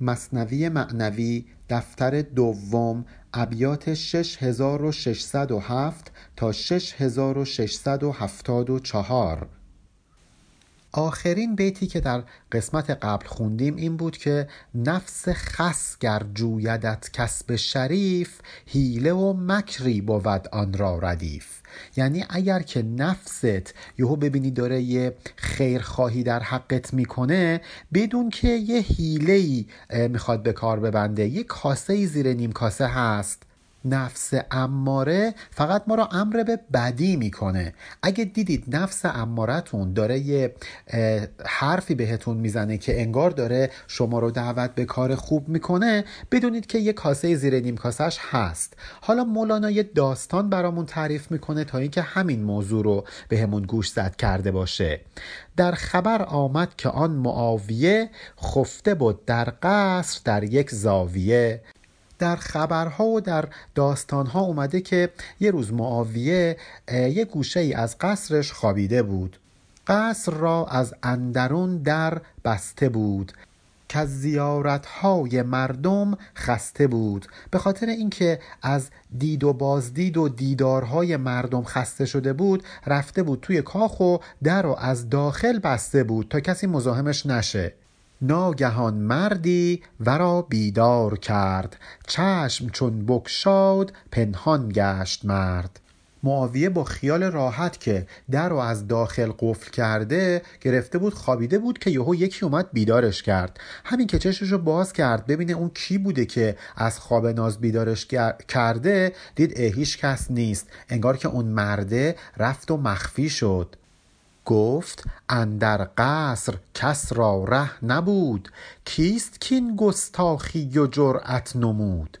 مصنوی معنوی دفتر دوم ابیات 6607 تا 6674 آخرین بیتی که در قسمت قبل خوندیم این بود که نفس خس گر جویدت کسب شریف حیله و مکری بود آن را ردیف. یعنی اگر که نفست یهو ببینی داره یه خیرخواهی در حقت می‌کنه بدون که یه حیله ای می‌خواد به کار ببنده یه کاسه زیر نیم کاسه هست نفس اماره فقط ما را امر به بدی می‌کنه. اگه دیدید نفس امارتون داره یه حرفی بهتون می‌زنه که انگار داره شما رو دعوت به کار خوب می‌کنه بدونید که یه کاسه زیر نیم کاسش هست. حالا مولانا یه داستان برامون تعریف می‌کنه تا اینکه همین موضوع رو بهمون گوش زد کرده باشه. در خبر آمد که آن معاویه خفته بود در قصر در یک زاویه. در خبرها و در داستانها اومده که یه روز معاویه یه گوشه ای از قصرش خوابیده بود. قصر را از اندرون در بسته بود. که از زیارتهای مردم خسته بود. به خاطر اینکه از دید و بازدید و دیدارهای مردم خسته شده بود رفته بود توی کاخ و در و از داخل بسته بود تا کسی مزاحمش نشه. ناگهان مردی ورا بیدار کرد. چشم چون بگشاد پنهان گشت مرد. معاویه با خیال راحت که در رو از داخل قفل کرده گرفته بود خوابیده بود که یهو یکی اومد بیدارش کرد. همین که چشش رو باز کرد ببینه اون کی بوده که از خواب ناز بیدارش کرده دید هیچ کس نیست. انگار که اون مرده رفت و مخفی شد. گفت اندر قصر کس را ره نبود کیست کین گستاخی و جرأت نمود؟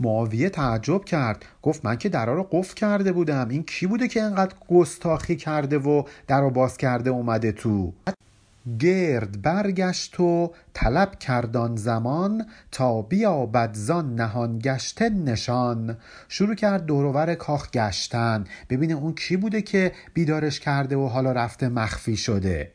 معاویه تعجب کرد گفت من که درا رو قفل کرده بودم این کی بوده که انقدر گستاخی کرده و در باز کرده اومده تو؟ گرد برگشت و طلب کردان زمان تا بیابد زان نهان گشته نشان. شروع کرد دورور کاخ گشتن. ببینه اون کی بوده که بیدارش کرده و حالا رفته مخفی شده.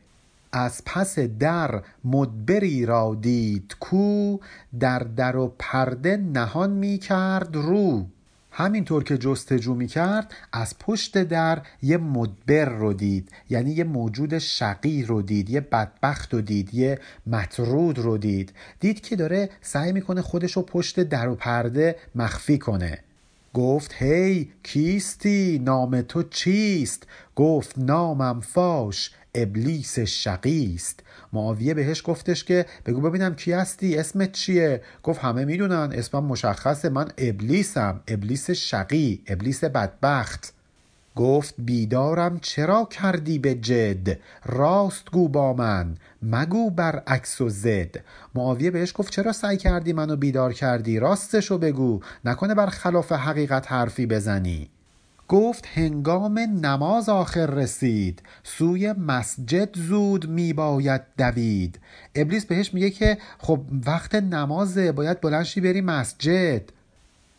از پس در مدبری را دید کو در در و پرده نهان می کرد رو. همینطور که جستجو می کرد از پشت در یه مدبر رو دید یعنی یه موجود شقی رو دید یه بدبخت رو دید یه مطرود رو دید. دید که داره سعی می‌کنه خودش رو پشت در و پرده مخفی کنه. گفت هی کیستی؟ نام تو چیست؟ گفت نامم فاش. ابلیس شقی است. معاویه بهش گفتش که بگو ببینم کی هستی اسمت چیه؟ گفت همه می‌دونن اسمم مشخصه من ابلیسم. ابلیس شقی ابلیس بدبخت. گفت بیدارم چرا کردی به جد؟ راست گو با من مگو بر عکس و زد. معاویه بهش گفت چرا سعی کردی منو بیدار کردی؟ راستشو بگو نکنه بر خلاف حقیقت حرفی بزنی. گفت هنگام نماز آخر رسید. سوی مسجد زود می باید دوید. ابلیس بهش میگه که خب وقت نمازه باید بلنشی بری مسجد.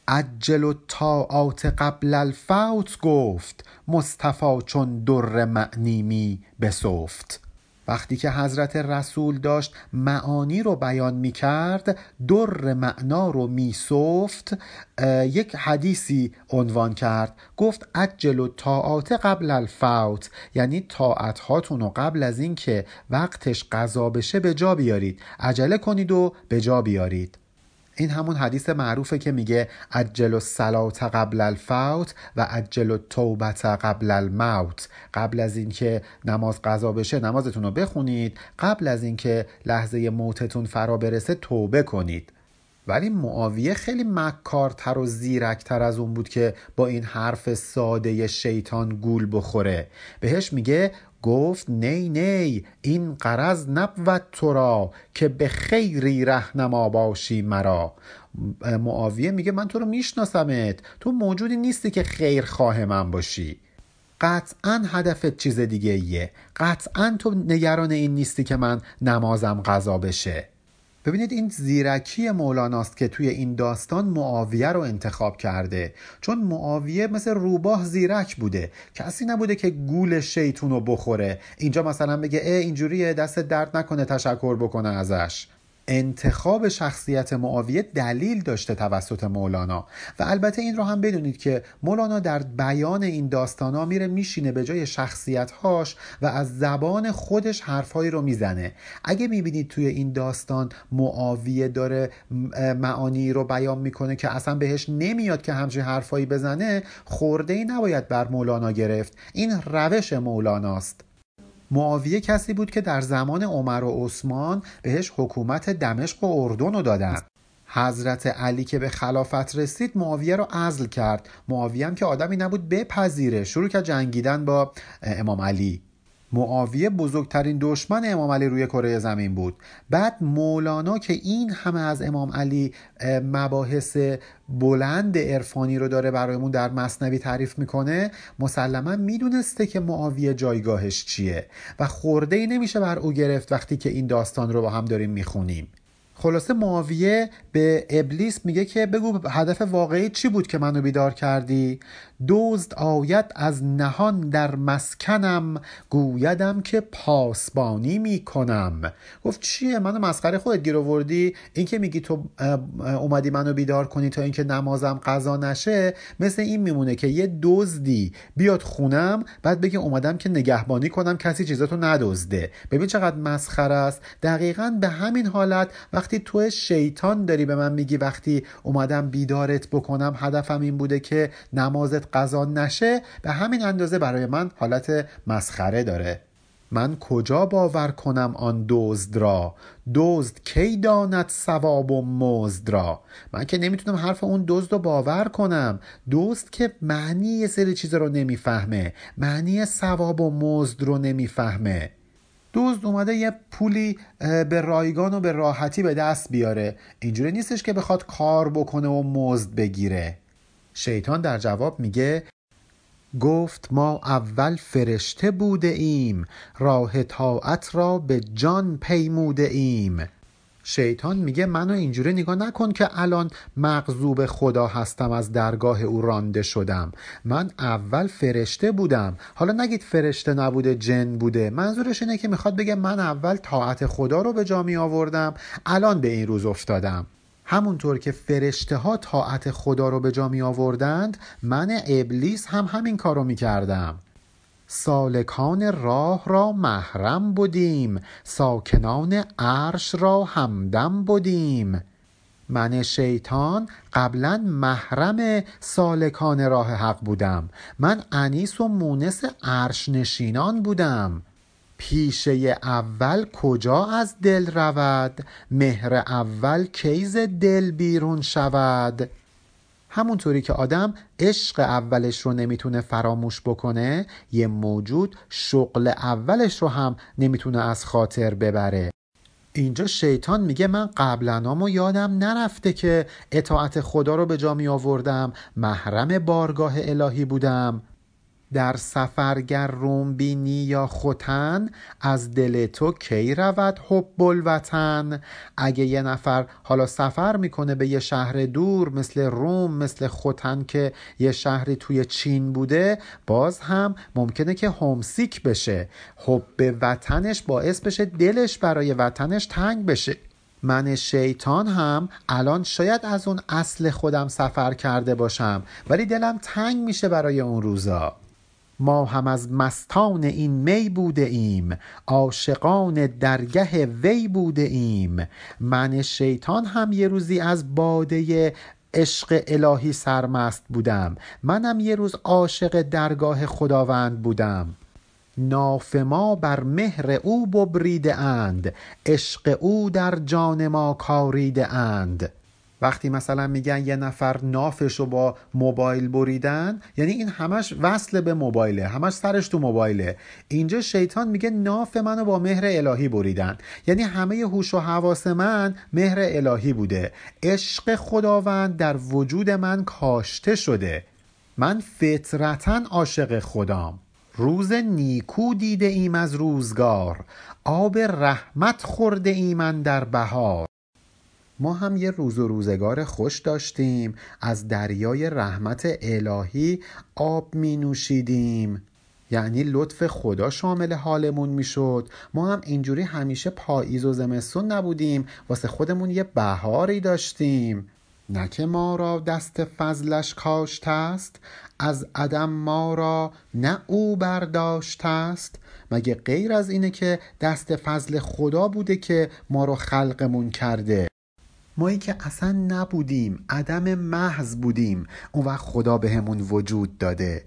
عجل و طاعات قبل الفوت گفت. مصطفی چون در معنیمی بسفت. وقتی که حضرت رسول داشت معانی رو بیان می کرد در معنا رو می صفت یک حدیثی عنوان کرد. گفت عجل و طاعات قبل الفوت. یعنی طاعت هاتون رو قبل از اینکه وقتش قضا بشه به جا بیارید. عجله کنید و به جا بیارید. این همون حدیث معروفه که میگه عجل الصلات قبل الفوت و عجل التوبت قبل الموت. قبل از اینکه نماز قضا بشه نمازتون رو بخونید. قبل از اینکه لحظه موتتون فرا برسه توبه کنید. ولی معاویه خیلی مکارتر و زیرکتر از اون بود که با این حرف ساده شیطان گول بخوره. بهش میگه گفت نی نی این قرض نبود تو را که به خیری رهنما باشی مرا. معاویه میگه من تو رو میشناسمت تو موجودی نیستی که خیر خواه من باشی. قطعا هدفت چیز دیگه ایه قطعا تو نگران این نیستی که من نمازم قضا بشه. ببینید این زیرکی مولاناست که توی این داستان معاویه رو انتخاب کرده. چون معاویه مثل روباه زیرک بوده. کسی نبوده که گول شیطون رو بخوره. اینجا مثلا بگه ای اینجوریه دست درد نکنه تشکر بکنه ازش. انتخاب شخصیت معاویه دلیل داشته توسط مولانا. و البته این رو هم بدونید که مولانا در بیان این داستان ها میره میشینه به جای شخصیت هاش و از زبان خودش حرفهایی رو می‌زنه. اگه می‌بینید توی این داستان معاویه داره معانی رو بیان می‌کنه که اصلا بهش نمیاد که همچین حرفایی بزنه خورده ای نباید بر مولانا گرفت. این روش مولاناست معاویه کسی بود که در زمان عمر و عثمان بهش حکومت دمشق و اردن رو دادن. حضرت علی که به خلافت رسید معاویه رو عزل کرد. معاویه هم که آدمی نبود بپذیره. شروع کرد جنگیدن با امام علی. معاویه بزرگترین دشمن امام علی روی کره زمین بود. بعد مولانا که این همه از امام علی مباحث بلند عرفانی رو داره برایمون در مصنوی تعریف می‌کنه مسلما می‌دونسته که معاویه جایگاهش چیه و خورده ای نمیشه بر او گرفت وقتی که این داستان رو با هم داریم می‌خونیم. خلاصه معاویه به ابلیس میگه که بگو هدف واقعی چی بود که منو بیدار کردی؟ دزد آید از نهان در مسکنم گویدم که پاسبانی می‌کنم. گفت چیه؟ منو مسخره خودت گیر آوردی؟ این که میگی تو اومدی منو بیدار کنی تا اینکه نمازم قضا نشه مثل این میمونه که یه دزدی بیاد خونم بعد بگه اومدم که نگهبانی کنم کسی چیزاتو ندزده. ببین چقدر مسخره است. دقیقا به همین حالت وقتی تو شیطان داری به من میگی وقتی اومدم بیدارت بکنم هدفم این بوده که نمازت قضا نشه به همین اندازه برای من حالت مسخره داره. من کجا باور کنم آن دزد را؟ دزد کی داند ثواب و مزد را؟ من که نمی‌تونم حرف اون دزد رو باور کنم. دزد که معنی یه سری چیز رو نمی‌فهمه. معنی ثواب و مزد رو نمی‌فهمه. دزد اومده یه پولی به رایگان و به راحتی به دست بیاره. اینجوری نیستش که بخواد کار بکنه و مزد بگیره. شیطان در جواب میگه گفت ما اول فرشته بوده ایم راه طاعت را به جان پیموده ایم. شیطان میگه منو اینجوری نگاه نکن که الان مغضوب خدا هستم از درگاه او رانده شدم. من اول فرشته بودم. حالا نگید فرشته نبوده جن بوده. منظورش اینه که می‌خواد بگه من اول طاعت خدا رو به جا می آوردم الان به این روز افتادم. همونطور که فرشته ها طاعت خدا رو به جا می آوردند من ابلیس هم همین کارو می کردم سالکان راه را محرم بودیم ساکنان عرش را همدم بودیم. من شیطان قبلا محرم سالکان راه حق بودم. من انیس و مونس عرش نشینان بودم. پیشه اول کجا از دل رود؟ مهر اول کیز دل بیرون شود؟ همونطوری که آدم عشق اولش رو نمی‌تونه فراموش بکنه یه موجود شغل اولش رو هم نمی‌تونه از خاطر ببره. اینجا شیطان میگه من قبلا یادم نرفته که اطاعت خدا رو به جا می آوردم محرم بارگاه الهی بودم. در سفرگر روم بینی یا خوتن از دل تو کی رود حب الوطن؟ اگه یه نفر حالا سفر می‌کنه به یه شهر دور مثل روم مثل خوتن که یه شهری توی چین بوده باز هم ممکنه که همسیک بشه. حب وطنش باعث بشه دلش برای وطنش تنگ بشه. من شیطان هم الان شاید از اون اصل خودم سفر کرده باشم ولی دلم تنگ میشه برای اون روزا. ما هم از مستان این می بوده ایم عاشقان درگه وی بوده ایم. من شیطان هم یه روزی از باده عشق الهی سرمست بودم. منم یه روز عاشق درگاه خداوند بودم. ناف ما بر مهر او ببریده اند عشق او در جان ما کاریده اند. وقتی مثلا میگن یه نفر نافش رو با موبایل بریدن یعنی این همش وصل به موبایله همش سرش تو موبایله. اینجا شیطان میگه ناف منو با مهر الهی بریدن. یعنی همه هوش و حواس من مهر الهی بوده. عشق خداوند در وجود من کاشته شده. من فطرتا عاشق خدام. روز نیکو دیده ایم از روزگار. آب رحمت خورده ایمن در بهار. ما هم یه روز و روزگار خوش داشتیم. از دریای رحمت الهی آب می نوشیدیم یعنی لطف خدا شامل حالمون می‌شد. ما هم اینجوری همیشه پاییز و زمستون نبودیم. واسه خودمون یه بهاری داشتیم. نه که ما را دست فضلش کاشته است از عدم ما را نه او برداشته است. مگه غیر از اینه که دست فضل خدا بوده که ما رو خلقمون کرده؟ مایی که اصلا نبودیم عدم محض بودیم. اون وقت خدا بهمون به وجود داده.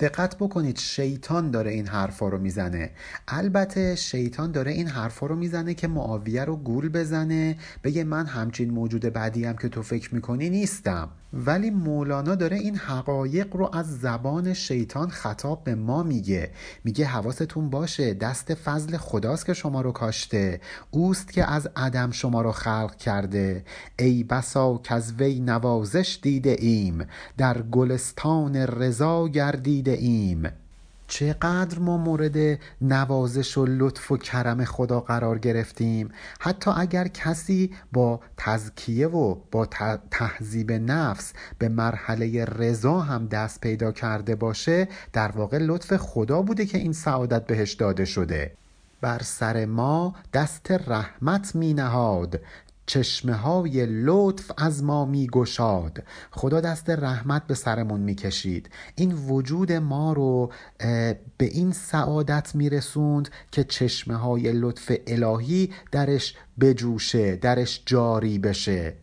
دقت بکنید شیطان داره این حرفا رو می‌زنه. البته شیطان داره این حرفا رو می‌زنه که معاویه رو گول بزنه بگه من همچین موجود بدی هم که تو فکر می‌کنی نیستم. ولی مولانا داره این حقایق رو از زبان شیطان خطاب به ما میگه. میگه حواستون باشه دست فضل خداست که شما رو کاشته. اوست که از عدم شما رو خلق کرده. ای بسا که از وی نوازش دیده ایم. در گلستان رضا گردیده ایم. چقدر ما مورد نوازش و لطف و کرم خدا قرار گرفتیم؟ حتی اگر کسی با تزکیه و با تهذیب نفس به مرحله رضا هم دست پیدا کرده باشه در واقع لطف خدا بوده که این سعادت بهش داده شده. بر سر ما دست رحمت می نهاد چشمه های لطف از ما می گشاد خدا دست رحمت به سرمون می کشید این وجود ما رو به این سعادت می رسوند که چشمه های لطف الهی درش بجوشه درش جاری بشه.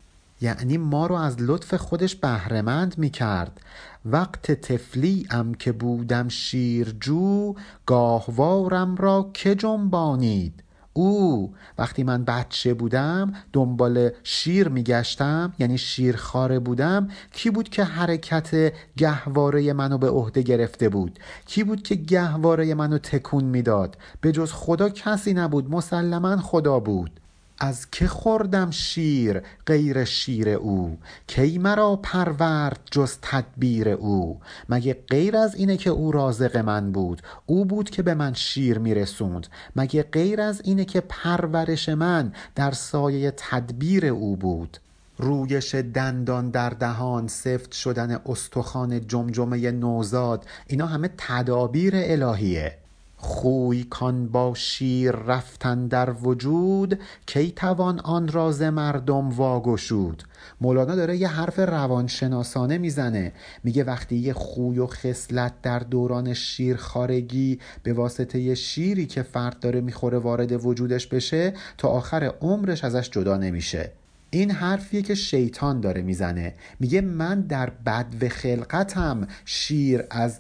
یعنی ما رو از لطف خودش بهرهمند می کرد وقت تفلی ام که بودم شیرجو گاهوارم را که جنبانید؟ او. وقتی من بچه بودم دنبال شیر میگشتم یعنی شیرخواره بودم کی بود که حرکت گهواره منو به عهده گرفته بود؟ کی بود که گهواره منو تکون می‌داد؟ به جز خدا کسی نبود مسلما خدا بود. از که خوردم شیر غیر شیر او؟ کی مرا پرورد جز تدبیر او؟ مگه غیر از اینه که او رازق من بود؟ او بود که به من شیر میرسوند. مگه غیر از اینه که پرورش من در سایه تدبیر او بود؟ رویش دندان در دهان سفت شدن استخوان جمجمه نوزاد اینا همه تدابیر الهیه. خوی کان با شیر رفتن در وجود کی توان آن را ز مردم واگشود؟ مولانا داره یه حرف روانشناسانه می‌زنه. میگه وقتی یه خوی و خصلت در دوران شیرخارگی به واسطه شیری که فرد داره می‌خوره وارد وجودش بشه تا آخر عمرش ازش جدا نمیشه. این حرفیه که شیطان داره می‌زنه. میگه من در بد و خلقتم شیر از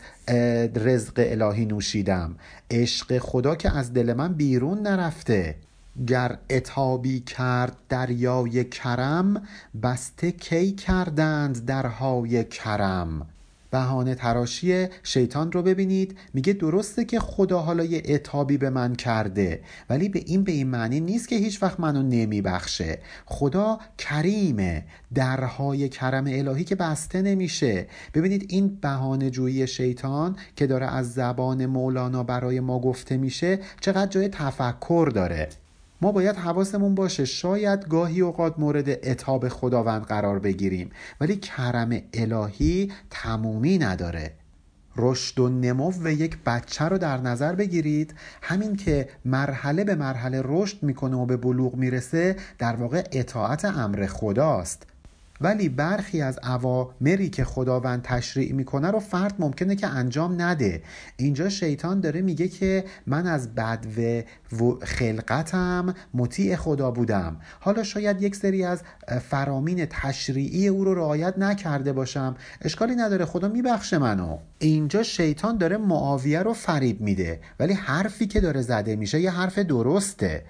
رزق الهی نوشیدم. عشق خدا که از دل من بیرون نرفته. گر اتابی کرد دریای کرم بسته کی کردند درهای کرم؟ بهانه تراشی شیطان رو ببینید. میگه درسته که خدا حالا یه اتابی به من کرده ولی به این به این معنی نیست که هیچ وقت منو نمیبخشه. خدا کریمه. درهای کرم الهی که بسته نمیشه. ببینید این بهانه جویی شیطان که داره از زبان مولانا برای ما گفته میشه چقدر جای تفکر داره. ما باید حواسمون باشه شاید گاهی اوقات مورد اتاب خداوند قرار بگیریم ولی کرم الهی تمومی نداره. رشد و نمو یک بچه رو در نظر بگیرید. همین که مرحله به مرحله رشد می‌کنه و به بلوغ می‌رسه در واقع اطاعت امر خداست. ولی برخی از اوامری که خداوند تشریع می‌کنه رو فرد ممکنه که انجام نده. اینجا شیطان داره میگه که من از بدو خلقتم مطیع خدا بودم. حالا شاید یک سری از فرامین تشریعی او رو رعایت نکرده باشم. اشکالی نداره خدا میبخشه منو. اینجا شیطان داره معاویه رو فریب میده. ولی حرفی که داره زده میشه یه حرف درسته.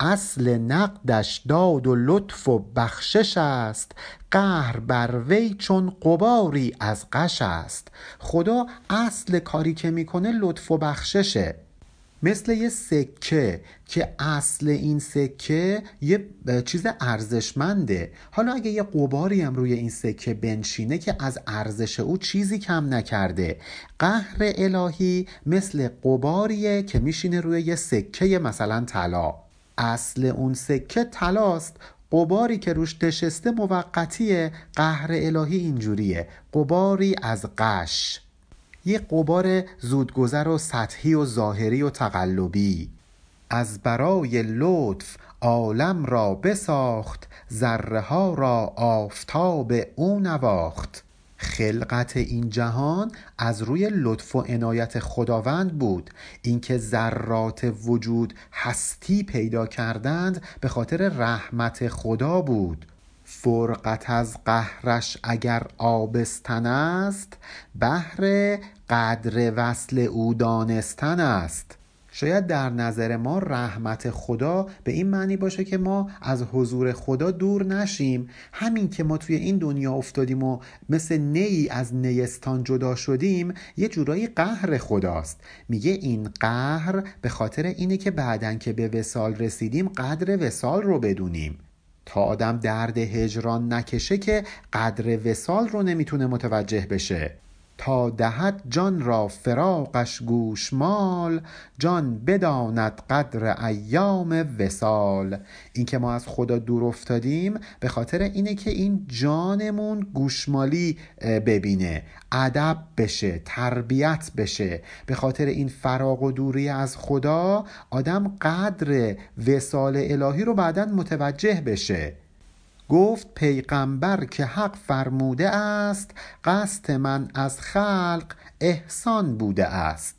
اصل نقدش داد و لطف و بخشش است. قهر بر وی چون قباری از قش است. خدا اصل کاری که می‌کنه لطف و بخششه. مثل یه سکه که اصل این سکه یه چیز ارزشمنده. حالا اگه یه قباری هم روی این سکه بنشینه که از ارزش او چیزی کم نکرده. قهر الهی مثل قباریه که میشینه روی یه سکه مثلا طلا. اصل اون سکه طلاست. قباری که روش نشسته موقتیه. قهر الهی اینجوریه. قباری از قش. یه قبار زودگذر و سطحی و ظاهری و تقلبی. از برای لطف عالم را بساخت. ذره ها را آفتاب او نواخت. خلقت این جهان از روی لطف و عنایت خداوند بود. اینکه ذرات وجود هستی پیدا کردند به خاطر رحمت خدا بود. فرقت از قهرش اگر آبستن است بهر قدر وصل او دانستن است. شاید در نظر ما رحمت خدا به این معنی باشه که ما از حضور خدا دور نشیم. همین که ما توی این دنیا افتادیم و مثل نی از نیستان جدا شدیم یه جورایی قهر خداست. میگه این قهر به خاطر اینه که بعدن که به وسال رسیدیم قدر وسال رو بدونیم. تا آدم درد هجران نکشه که قدر وسال رو نمی‌تونه متوجه بشه. تا دهد جان را فراقش گوشمال جان بداند قدر ایام وسال اینکه ما از خدا دور افتادیم به خاطر اینه که این جانمون گوشمالی ببینه ادب بشه تربیت بشه. به خاطر این فراق و دوری از خدا آدم قدر وسال الهی رو بعدا متوجه بشه. گفت پیغمبر که حق فرموده است قصد من از خلق احسان بوده است.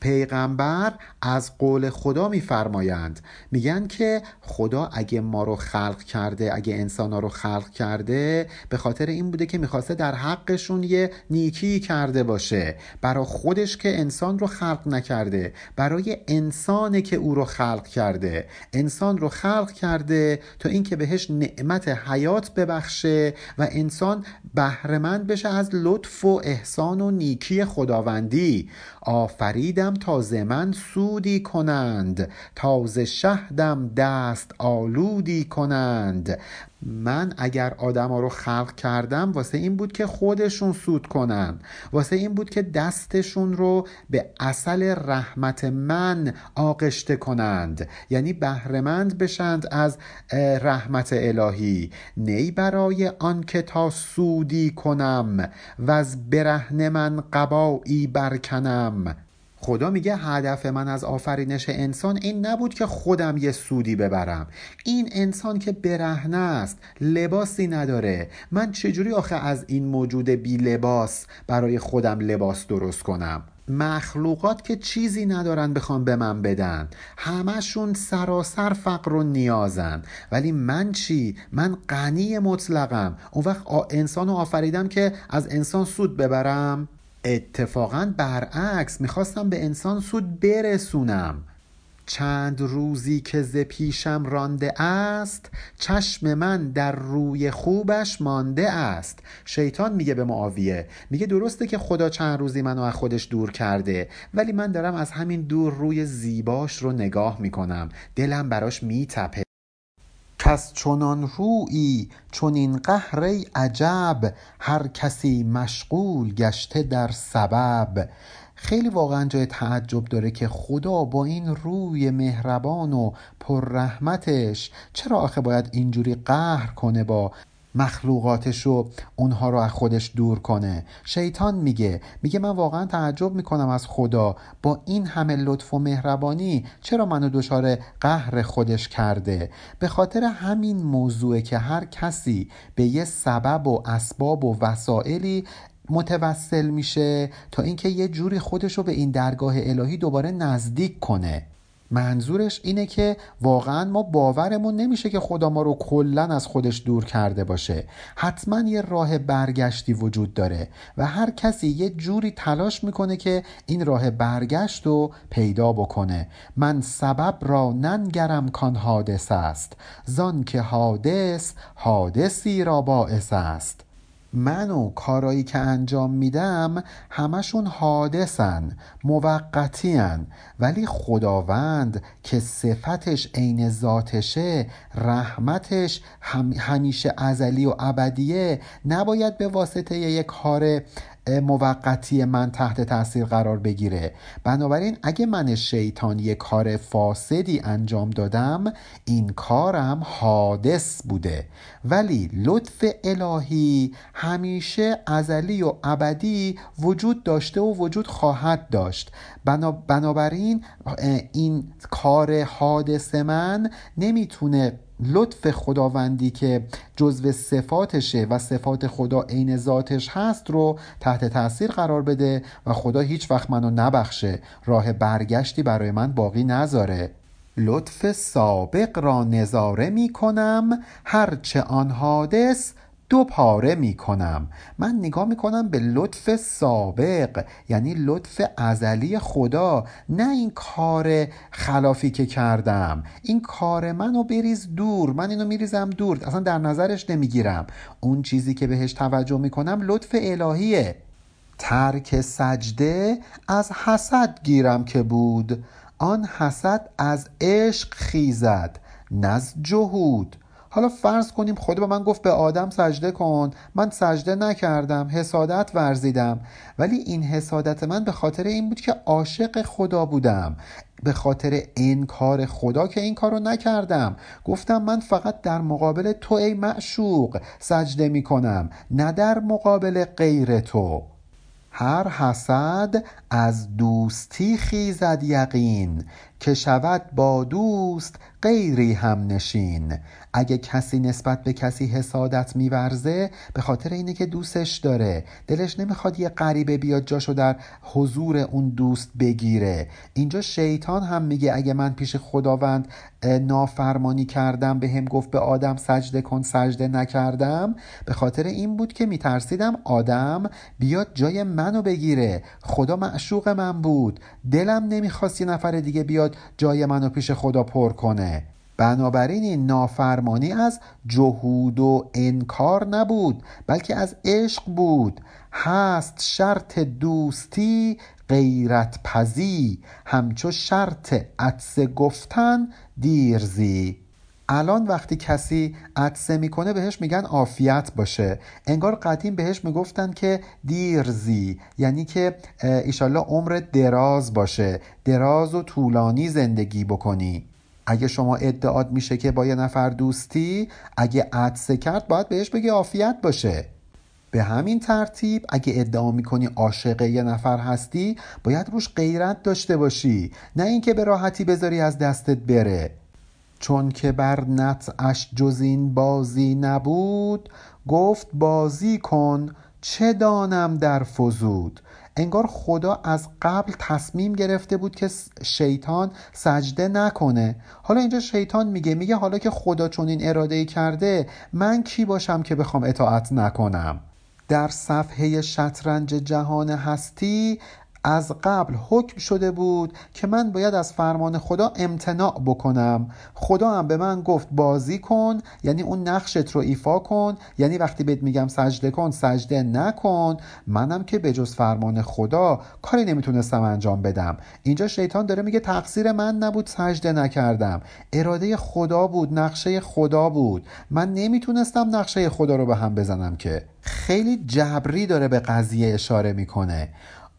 پیغمبر از قول خدا میفرمایند. میگن که خدا اگه ما رو خلق کرده اگه انسان رو خلق کرده به خاطر این بوده که می‌خواسته در حقشون یه نیکی کرده باشه. برای خودش که انسان رو خلق نکرده برای انسانه که او رو خلق کرده. انسان رو خلق کرده تا اینکه بهش نعمت حیات ببخشه و انسان بهرهمند بشه از لطف و احسان و نیکی خداوندی. آفریدم تازه من سودی کنند تازه شهدم دست آلودی کنند. من اگر آدما رو خلق کردم واسه این بود که خودشون سود کنن. واسه این بود که دستشون رو به اصل رحمت من آغشته کنند. یعنی بهرهمند بشند از رحمت الهی. نی برای آن که تا سودی کنم و از برهن من قبایی برکنم. خدا میگه هدف من از آفرینش انسان این نبود که خودم یه سودی ببرم. این انسان که برهنه است لباسی نداره. من چجوری آخه از این موجود بی لباس برای خودم لباس درست کنم؟ مخلوقات که چیزی ندارن بخوام به من بدن. همشون سراسر فقر و نیازن. ولی من چی؟ من غنی مطلقم. اون وقت انسان آفریدم که از انسان سود ببرم؟ اتفاقا برعکس می‌خواستم به انسان سود برسونم. چند روزی که ز پیشم رانده است چشم من در روی خوبش مانده است. شیطان میگه به معاویه میگه درسته که خدا چند روزی منو از خودش دور کرده ولی من دارم از همین دور روی زیباش رو نگاه می‌کنم. دلم براش میتپه. کس چنان رویی چنین قهر ای عجب هر کسی مشغول گشته در سبب. خیلی واقعا جای تعجب داره که خدا با این روی مهربان و پررحمتش چرا آخه باید اینجوری قهر کنه با مخلوقاتش و اونها رو از خودش دور کنه. شیطان میگه میگه من واقعا تعجب می‌کنم از خدا. با این همه لطف و مهربانی چرا منو دچار قهر خودش کرده؟ به خاطر همین موضوع که هر کسی به یه سبب و اسباب و وسائلی متوسل میشه تا اینکه یه جوری خودش رو به این درگاه الهی دوباره نزدیک کنه. منظورش اینه که واقعا ما باورمون نمیشه که خدا ما رو کلا از خودش دور کرده باشه. حتما یه راه برگشتی وجود داره و هر کسی یه جوری تلاش می‌کنه که این راه برگشت رو پیدا بکنه. من سبب را ننگرم کان حادث است. زان که حادث حادثی را باعث است. من و کارایی که انجام میدم همشون حادثن موقتیان ولی خداوند که صفتش عین ذاتشه رحمتش هم همیشه ازلی و ابدیه نباید به واسطه یک کار موقتی من تحت تاثیر قرار بگیره. بنابراین اگه من شیطان یک کار فاسدی انجام دادم این کارم حادث بوده. ولی لطف الهی همیشه ازلی و ابدی وجود داشته و وجود خواهد داشت. بنابراین این کار حادث من نمی‌تونه لطف خداوندی که جزو صفاتشه و صفات خدا عین ذاتش هست رو تحت تاثیر قرار بده و خدا هیچ وقت منو نبخشه. راه برگشتی برای من باقی نذاره. لطف سابق را نظاره می کنم هرچه آن حادث دو پاره می کنم من نگاه می کنم به لطف سابق یعنی لطف ازلی خدا نه این کار خلافی که کردم. این کار منو بریز دور من اینو میریزم دور. اصلا در نظرش نمی‌گیرم. اون چیزی که بهش توجه می‌کنم لطف الهیه. ترک سجده از حسد گیرم که بود. آن حسد از عشق خیزد نز جهود. حالا فرض کنیم خدا به من گفت به آدم سجده کن. من سجده نکردم حسادت ورزیدم. ولی این حسادت من به خاطر این بود که عاشق خدا بودم. به خاطر انکار خدا که این کارو نکردم. گفتم من فقط در مقابل تو ای معشوق سجده می کنم نه در مقابل غیر تو. هر حسد از دوستی خیزد یقین. که شود با دوست غیری هم نشین اگه کسی نسبت به کسی حسادت میورزه به خاطر اینه که دوستش داره. دلش نمی‌خواد یه غریبه بیاد جاشو در حضور اون دوست بگیره. اینجا شیطان هم میگه اگه من پیش خداوند نافرمانی کردم به هم گفت به آدم سجده کن سجده نکردم. به خاطر این بود که میترسیدم آدم بیاد جای منو بگیره. خدا معشوق من بود. دلم نمی‌خواست یه نفر دیگه بیاد جای منو پیش خدا پر کنه. بنابراین این نافرمانی از جهود و انکار نبود بلکه از عشق بود. هست شرط دوستی غیرت پزی همچو شرط عدس گفتن دیرزی. الان وقتی کسی عدسه می‌کنه بهش میگن عافیت باشه. انگار قدیم بهش می‌گفتن که دیرزی یعنی که ایشالله عمر دراز باشه. دراز و طولانی زندگی بکنی. اگه شما ادعات میشه که با یه نفر دوستی اگه عدسه کرد باید بهش بگی عافیت باشه. به همین ترتیب اگه ادعا می‌کنی عاشق یه نفر هستی باید روش غیرت داشته باشی. نه اینکه به راحتی بذاری از دستت بره. چون که بر نطعش جز این بازی نبود گفت بازی کن چه دانم در فزود؟ انگار خدا از قبل تصمیم گرفته بود که شیطان سجده نکنه. حالا اینجا شیطان میگه میگه حالا که خدا چون این اراده کرده من کی باشم که بخوام اطاعت نکنم؟ در صفحه شطرنج جهان هستی از قبل حکم شده بود که من باید از فرمان خدا امتناع بکنم. خدا هم به من گفت بازی کن یعنی اون نقشت رو ایفا کن. یعنی وقتی بهت میگم سجده کن سجده نکن. منم که به جز فرمان خدا کاری نمی‌تونستم انجام بدم. اینجا شیطان داره میگه تقصیر من نبود سجده نکردم. اراده خدا بود نقشه خدا بود. من نمی‌تونستم نقشه خدا رو به هم بزنم که. خیلی جبری داره به قضیه اشاره می‌کنه.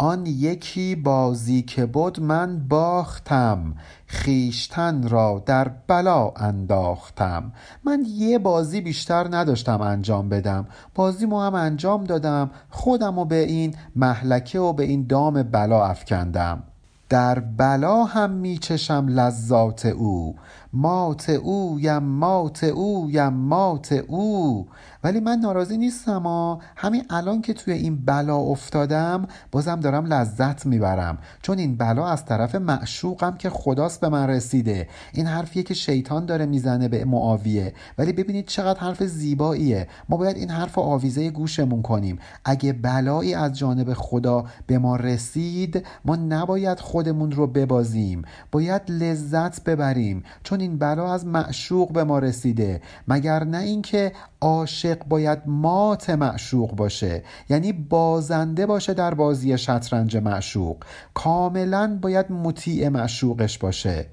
آن یکی بازی که بود من باختم خیشتن را در بلا انداختم. من یه بازی بیشتر نداشتم انجام بدم. بازی مو هم انجام دادم. خودم رو به این محلکه و به این دام بلا افکندم. در بلا هم میچشم لذات او. مات او یم مات او یم مات او. ولی من ناراضی نیستم ها همین الان که توی این بلا افتادم بازم دارم لذت می‌برم. چون این بلا از طرف معشوقم که خداست به من رسیده. این حرفیه که شیطان داره می‌زنه به معاویه. ولی ببینید چقدر حرف زیباییه. ما باید این حرف آویزه گوشمون کنیم. اگه بلایی از جانب خدا به ما رسید ما نباید خودمون رو ببازیم. باید لذت ببریم. چون این بلا از معشوق به ما رسیده مگر نه اینکه عاشق باید مات معشوق باشه؟ یعنی بازنده باشه در بازی شطرنج معشوق. کاملا باید مطیع معشوقش باشه.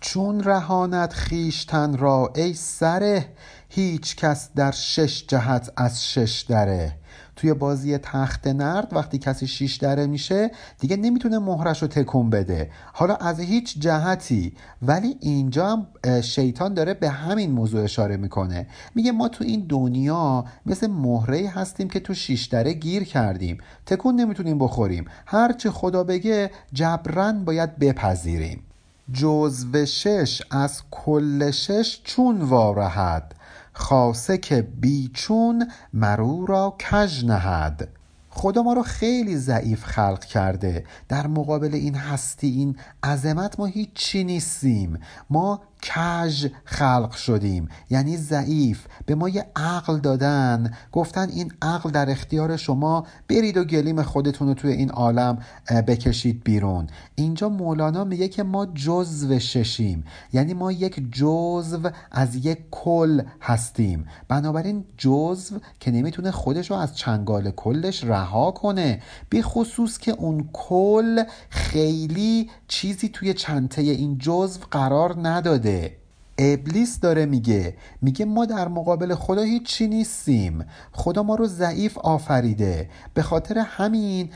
چون رهانت خیشتن را ای سره هیچ کس در شش جهت از شش دره. توی بازی تخت نرد وقتی کسی شیش دره میشه دیگه نمی‌تونه مهرش رو تکون بده. حالا از هیچ جهتی ولی اینجا هم شیطان داره به همین موضوع اشاره می‌کنه. میگه ما تو این دنیا مثل مهره هستیم که تو شیش دره گیر کردیم. تکون نمی‌تونیم بخوریم. هرچی خدا بگه جبران باید بپذیریم. جزو شش از کل شش چون وارهد خاصه که بیچون مرو را کژ نهد. خدا ما رو خیلی ضعیف خلق کرده. در مقابل این هستی این عظمت ما هیچی نیستیم. ما کژ خلق شدیم. یعنی ضعیف. به ما یه عقل دادن. گفتن این عقل در اختیار شما برید و گلیم خودتون رو توی این عالم بکشید بیرون. اینجا مولانا میگه که ما جزو ششیم. یعنی ما یک جزو از یک کل هستیم. بنابراین جزو که نمی‌تونه خودش رو از چنگال کلش رها کنه. بی خصوص که اون کل خیلی چیزی توی چنته این جزو قرار نداده. ابلیس داره میگه میگه ما در مقابل خدا هیچی نیستیم. خدا ما رو ضعیف آفریده. به خاطر همین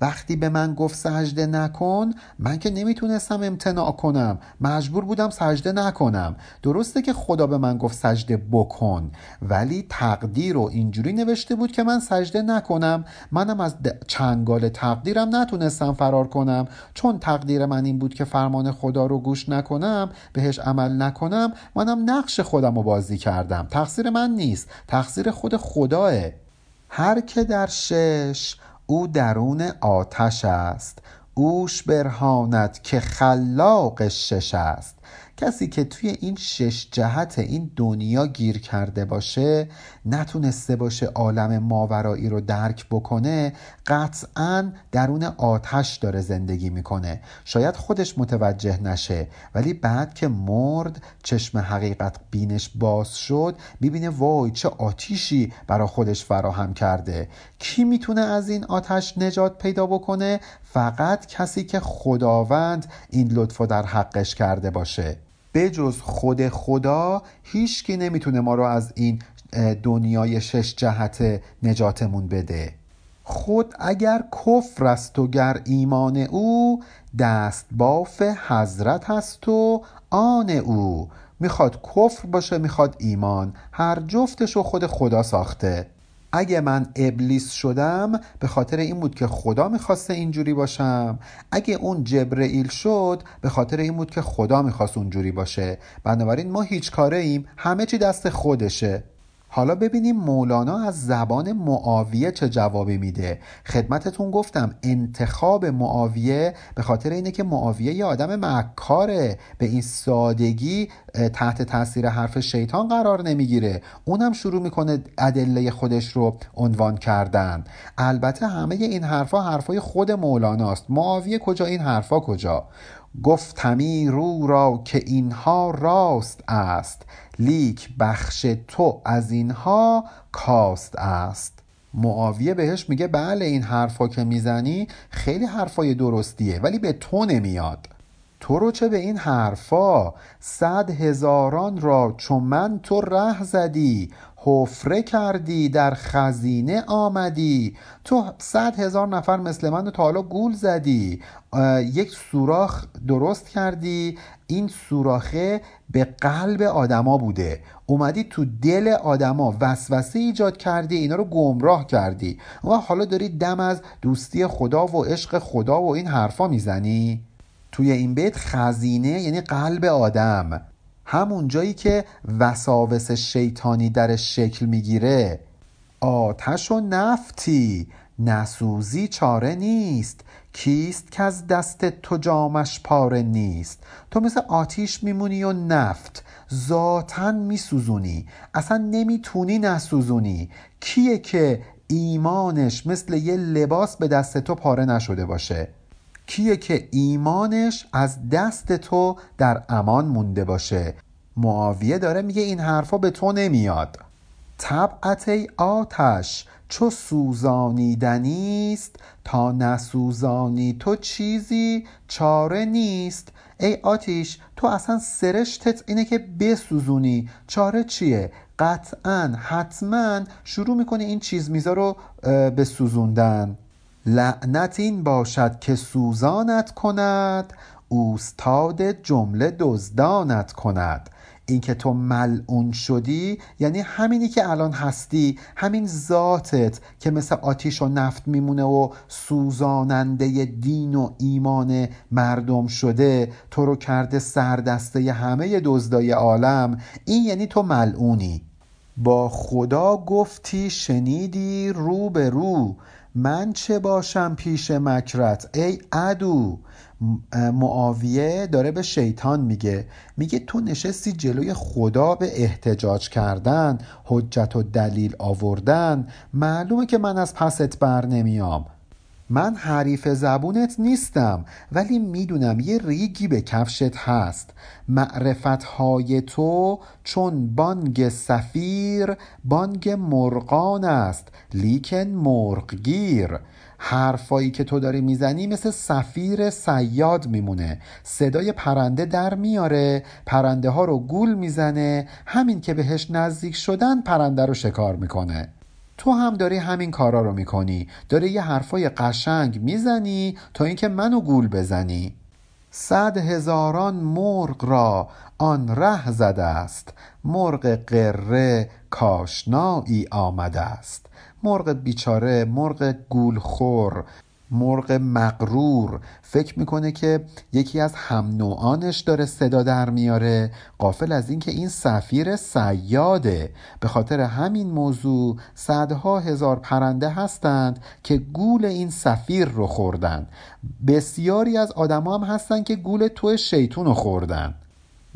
وقتی به من گفت سجده نکن من که نمی‌تونستم امتناع کنم. مجبور بودم سجده نکنم. درسته که خدا به من گفت سجده بکن ولی تقدیر رو اینجوری نوشته بود که من سجده نکنم. منم از چنگال تقدیرم نتونستم فرار کنم. چون تقدیر من این بود که فرمان خدا رو گوش نکنم بهش عمل نکنم منم نقش خودم رو بازی کردم. تقصیر من نیست. تقصیر خود خداه. هر که در شش او درون آتش است. اوش برهاند که خلاق شش است. کسی که توی این شش جهت این دنیا گیر کرده باشه نتونسته باشه عالم ماورایی رو درک بکنه قطعا درون آتش داره زندگی می‌کنه. شاید خودش متوجه نشه ولی بعد که مرد چشم حقیقت بینش باز شد می‌بینه وای چه آتیشی برا خودش فراهم کرده. کی می‌تونه از این آتش نجات پیدا بکنه؟ فقط کسی که خداوند این لطف در حقش کرده باشه. بجز خود خدا هیچکی نمی‌تونه ما رو از این دنیای شش جهت نجاتمون بده. خود اگر کفر است و گر ایمان او دست باف حضرت هست و آن او. می‌خواد کفر باشه می‌خواد ایمان. هر جفتش رو خود خدا ساخته. اگه من ابلیس شدم به خاطر این بود که خدا می‌خواسته اینجوری باشم. اگه اون جبرئیل شد به خاطر این بود که خدا می‌خواست اونجوری باشه. بنابراین ما هیچ کاره ایم همه چی دست خودشه. حالا ببینیم مولانا از زبان معاویه چه جوابی میده. خدمتتون گفتم انتخاب معاویه به خاطر اینه که معاویه یه آدم مکاره. به این سادگی تحت تاثیر حرف شیطان قرار نمی‌گیره. اونم شروع می‌کنه ادله خودش رو عنوان کردن. البته همه این حرفا حرفای خود مولاناست. معاویه کجا؟ این حرفا کجا؟ گفتمی رو را که اینها راست است. لیک بخش تو از اینها کاست است. معاویه بهش میگه بله این حرفا که می‌زنی خیلی حرفای درستیه ولی به تو نمیاد. تو رو چه به این حرفا؟ صد هزاران را چون من تو ره زدی حفره کردی در خزینه آمدی. تو صد هزار نفر مثل من تا حالا گول زدی. یک سوراخ درست کردی. این سوراخه به قلب آدما بوده. اومدی تو دل آدما وسوسه ایجاد کردی اینا رو گمراه کردی. و حالا داری دم از دوستی خدا و عشق خدا و این حرفا می‌زنی؟ توی این بیت خزینه یعنی قلب آدم. همون جایی که وساوس شیطانی در شکل می‌گیره. آتش و نفتی نسوزی چاره نیست. کیست که از دست تو جامش پاره نیست؟ تو مثل آتیش میمونی و نفت. ذاتا میسوزونی. اصلا نمی‌تونی نسوزونی. کیه که ایمانش مثل یه لباس به دست تو پاره نشده باشه؟ کیه که ایمانش از دست تو در امان مونده باشه؟ معاویه داره میگه این حرفا به تو نمیاد. طبعت ای آتش چو سوزانیدنیست تا نسوزانی تو چیزی چاره نیست. ای آتیش تو اصلا سرشتت اینه که بسوزونی. چاره چیه؟ قطعا حتما شروع می‌کنه این چیز میزا رو به سوزوندن لعنت این باشد که سوزانت کند اوستاد جمله دزدانت کند. اینکه تو ملعون شدی یعنی همینی که الان هستی همین ذاتت که مثل آتیش و نفت میمونه و سوزاننده دین و ایمان مردم شده تو رو کرده سردسته همه دزدای عالم. این یعنی تو ملعونی. با خدا گفتی شنیدی رو به رو. من چه باشم پیش مکرت؟ ای عدو. معاویه داره به شیطان میگه. میگه تو نشستی جلوی خدا به احتجاج کردن حجت و دلیل آوردن. معلومه که من از پست بر نمیام. من حریف زبونت نیستم ولی می‌دونم یه ریگی به کفشت هست. معرفت های تو چون بانگ سفیر بانگ مرغان است. لیکن مرغگیر. حرفایی که تو داری می‌زنی مثل سفیر سیاد میمونه. صدای پرنده در میاره پرنده ها رو گول می‌زنه. همین که بهش نزدیک شدن پرنده رو شکار می‌کنه. تو هم داری همین کارا رو می‌کنی. داری یه حرفای قشنگ می‌زنی تا اینکه منو گول بزنی. صد هزاران مرغ را آن ره زده است. مرغ قره کاشنایی آمده است. مرغ بیچاره مرغ گولخور. مرغ مغرور. فکر می‌کنه که یکی از هم نوعانش داره صدا در میاره. قافل از اینکه این سفیر سیاده. به خاطر همین موضوع صدها هزار پرنده هستند که گول این سفیر رو خوردن. بسیاری از آدما هم هستند که گول تو شیطون رو خوردن.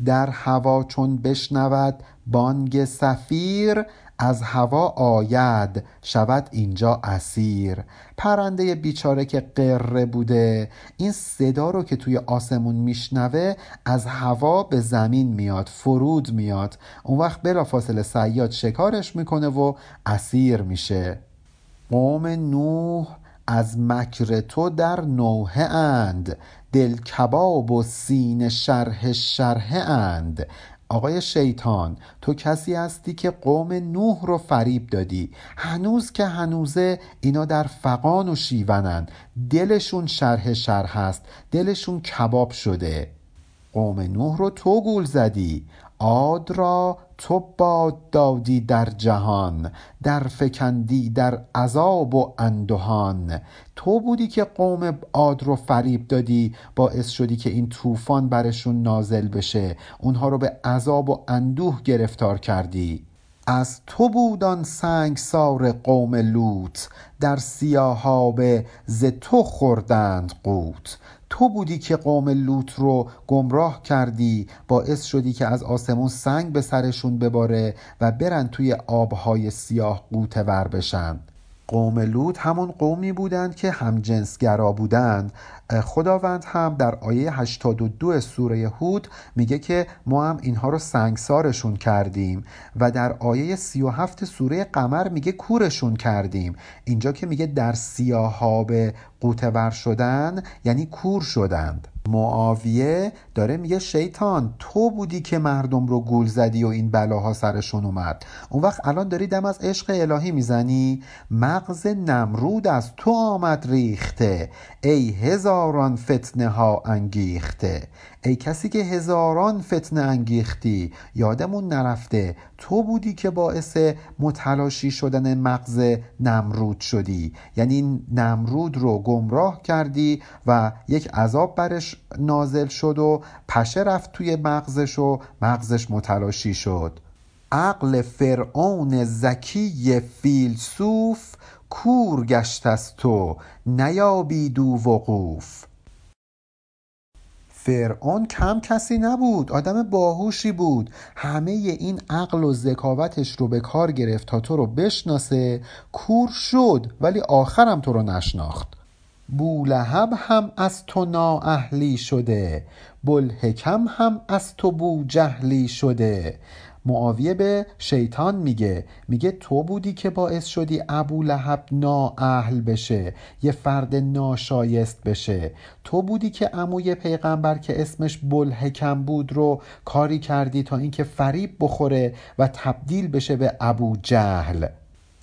در هوا چون بشنود بانگ سفیر از هوا آید شود اینجا اسیر. پرنده بیچاره که قره بوده این صدا رو که توی آسمون میشنوه از هوا به زمین میاد فرود میاد. اون وقت بلا فاصله سیاد شکارش می‌کنه و اسیر میشه. قوم نوح از مکر تو در نوحه اند. دل کباب و سین شرح شرح اند. آقای شیطان تو کسی هستی که قوم نوح رو فریب دادی. هنوز که هنوزه اینا در فقان و شیونن. دلشون شرح شرح هست. دلشون کباب شده. قوم نوح رو تو گول زدی. عاد را تو باد دادی در جهان در فکندی در عذاب و اندهان. تو بودی که قوم عاد رو فریب دادی باعث شدی که این طوفان برشون نازل بشه. اونها رو به عذاب و اندوه گرفتار کردی. از تو بودان سنگ سار قوم لوط در سیاهابه ز تو خوردند قوت. تو بودی که قوم لوط رو گمراه کردی باعث شدی که از آسمون سنگ به سرشون بباره و برن توی آبهای سیاه قوته ور بشن. قوم لوط همون قومی بودند که همجنسگرا بودند. خداوند هم در آیه 82 سوره هود میگه که ما هم اینها رو سنگسارشون کردیم و در آیه 37 سوره قمر میگه کورشون کردیم. اینجا که میگه در سیاهاب قوتور شدن یعنی کور شدند. معاویه داره میگه شیطان تو بودی که مردم رو گول زدی و این بلاها سرشون اومد. اون وقت الان داری دم از عشق الهی می‌زنی؟ مغز نمرود از تو آمد ریخته. ای هزاران فتنه ها انگیخته. ای کسی که هزاران فتنه انگیختی یادمون نرفته تو بودی که باعث متلاشی شدن مغز نمرود شدی. یعنی نمرود رو گمراه کردی و یک عذاب برش نازل شد و پشه رفت توی مغزش و مغزش متلاشی شد. عقل فرعون زکی فیلسوف کور گشت از تو نیابی دو وقوف. فرعون کم کسی نبود آدم باهوشی بود. همه این عقل و ذکاوتش رو به کار گرفت تا تو رو بشناسه کور شد ولی آخرم تو رو نشناخت. بولهب هم از تو نااهلی شده بلحکم هم از تو بو جهلی شده. معاویه به شیطان میگه میگه تو بودی که باعث شدی ابو لحب اهل بشه یه فرد ناشایست بشه. تو بودی که عموی پیغمبر که اسمش بلحکم بود رو کاری کردی تا اینکه فریب بخوره و تبدیل بشه به ابو جهل.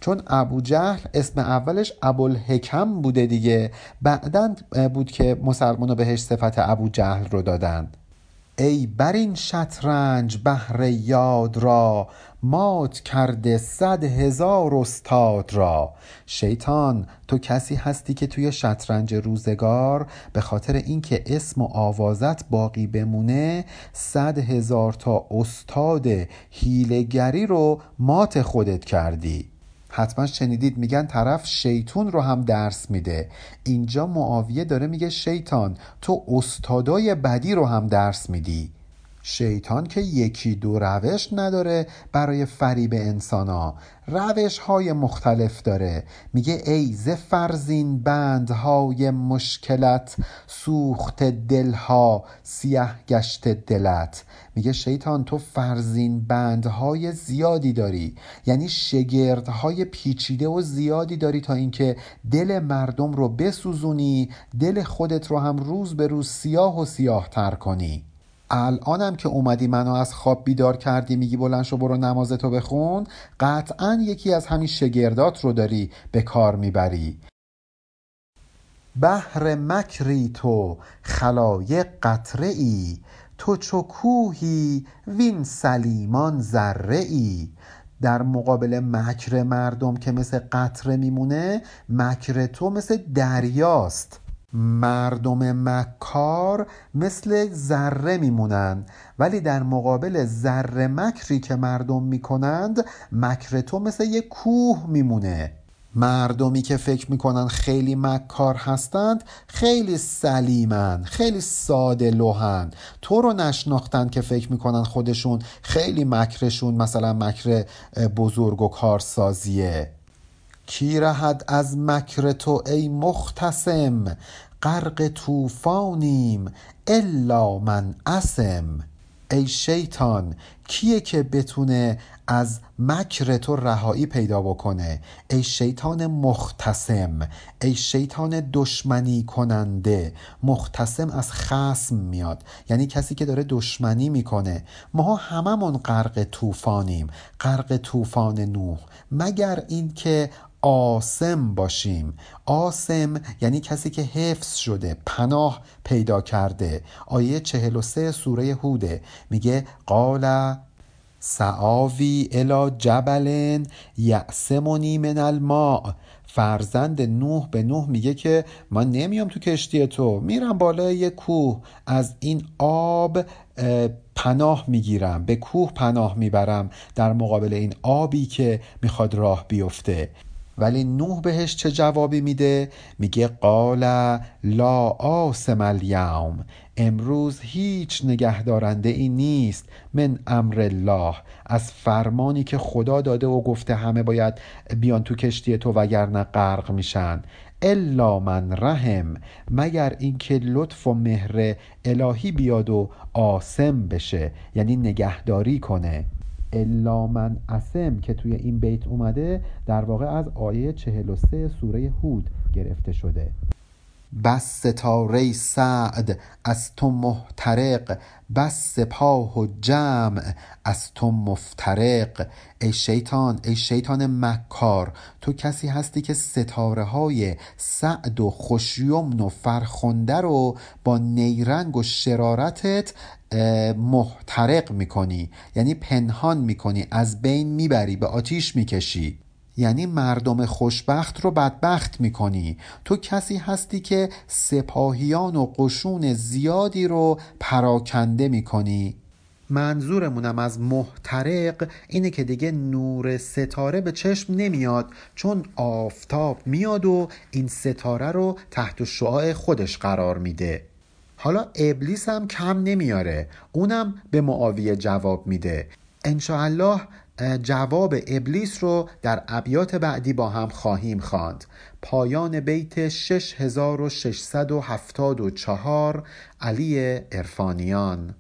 چون ابو جهل اسم اولش ابوالحکم بوده دیگه بعدا بود که مسلمان بهش صفت ابو جهل رو دادند ای بر این شطرنج بهر یاد را مات کرده صد هزار استاد را. شیطان تو کسی هستی که توی شطرنج روزگار به خاطر اینکه اسم و آوازت باقی بمونه صد هزار تا استاد هیلگری رو مات خودت کردی. حتما شنیدید میگن طرف شیطون رو هم درس میده. اینجا معاویه داره میگه شیطان تو استادای بدی رو هم درس میدی. شیطان که یکی دو روش نداره برای فریب انسان ها روش های مختلف داره. میگه ای ز فرزین بندهای مشکلت سوخت دلها سیه گشت دلت. میگه شیطان تو فرزین بندهای زیادی داری. یعنی شگردهای پیچیده و زیادی داری تا اینکه دل مردم رو بسوزونی دل خودت رو هم روز به روز سیاه و سیاه تر کنی. الانم که اومدی منو از خواب بیدار کردی میگی بلند شو برو نمازتو بخون قطعا یکی از همین شگردات رو داری به کار می‌بری. بهر مکری تو خلایق قطره ای تو چو کوهی وین سلیمان ذره ای در مقابل مکر مردم که مثل قطره میمونه مکر تو مثل دریاست. مردم مکار مثل ذره میمونند. ولی در مقابل ذره مکری که مردم می‌کنند مکر تو مثل یه کوه میمونه. مردمی که فکر می‌کنن خیلی مکار هستند خیلی سلیمن خیلی ساده لوحن. تو رو نشناختن که فکر می‌کنن خودشون خیلی مکرشون مثلا مکر بزرگ و کارسازیه. کی رهد از مکر تو ای مختصم؟ غرق طوفانیم الا من اسم. ای شیطان کیه که بتونه از مکر تو رهایی پیدا بکنه؟ ای شیطان مختصم ای شیطان دشمنی کننده. مختصم از خسم میاد یعنی کسی که داره دشمنی می‌کنه. ما هممون غرق طوفانیم. غرق طوفان نوح. مگر اینکه آسم باشیم. آسم یعنی کسی که حفظ شده پناه پیدا کرده. آیه 43 سوره هوده میگه قال سعاوی الی جبل یعصمنی من الماء. فرزند نوح به نوح میگه که من نمیام تو کشتی تو. میرم بالای یه کوه. از این آب پناه می‌گیرم. به کوه پناه می‌برم. در مقابل این آبی که می‌خواد راه بیفته. ولی نوح بهش چه جوابی میده؟ میگه قال لا آسم الیوم. امروز هیچ نگهدارنده ای نیست من امر الله. از فرمانی که خدا داده و گفته همه باید بیان تو کشتی تو وگرنه غرق میشن. الا من رحم. مگر اینکه لطف و مهر الهی بیاد و آسم بشه. یعنی نگهداری کنه. الا من اسم که توی این بیت اومده در واقع از آیه 43 سوره هود گرفته شده. بس ستاره سعد از تو محترق. بس سپاه و جمع از تو مفترق. ای شیطان ای شیطان مکار تو کسی هستی که ستاره های سعد و خوشیمن و فرخنده رو با نیرنگ و شرارتت محترق می‌کنی. یعنی پنهان می‌کنی. از بین می‌بری به آتیش می‌کشی. یعنی مردم خوشبخت رو بدبخت می‌کنی. تو کسی هستی که سپاهیان و قشون زیادی رو پراکنده می‌کنی. منظورمونم از محترق اینه که دیگه نور ستاره به چشم نمیاد چون آفتاب میاد و این ستاره رو تحت شعاع خودش قرار میده. حالا ابلیس هم کم نمیاره اونم به معاویه جواب میده. انشاءالله جواب ابلیس رو در ابیات بعدی با هم خواهیم خواند. پایان بیت 6674 علی ارفانیان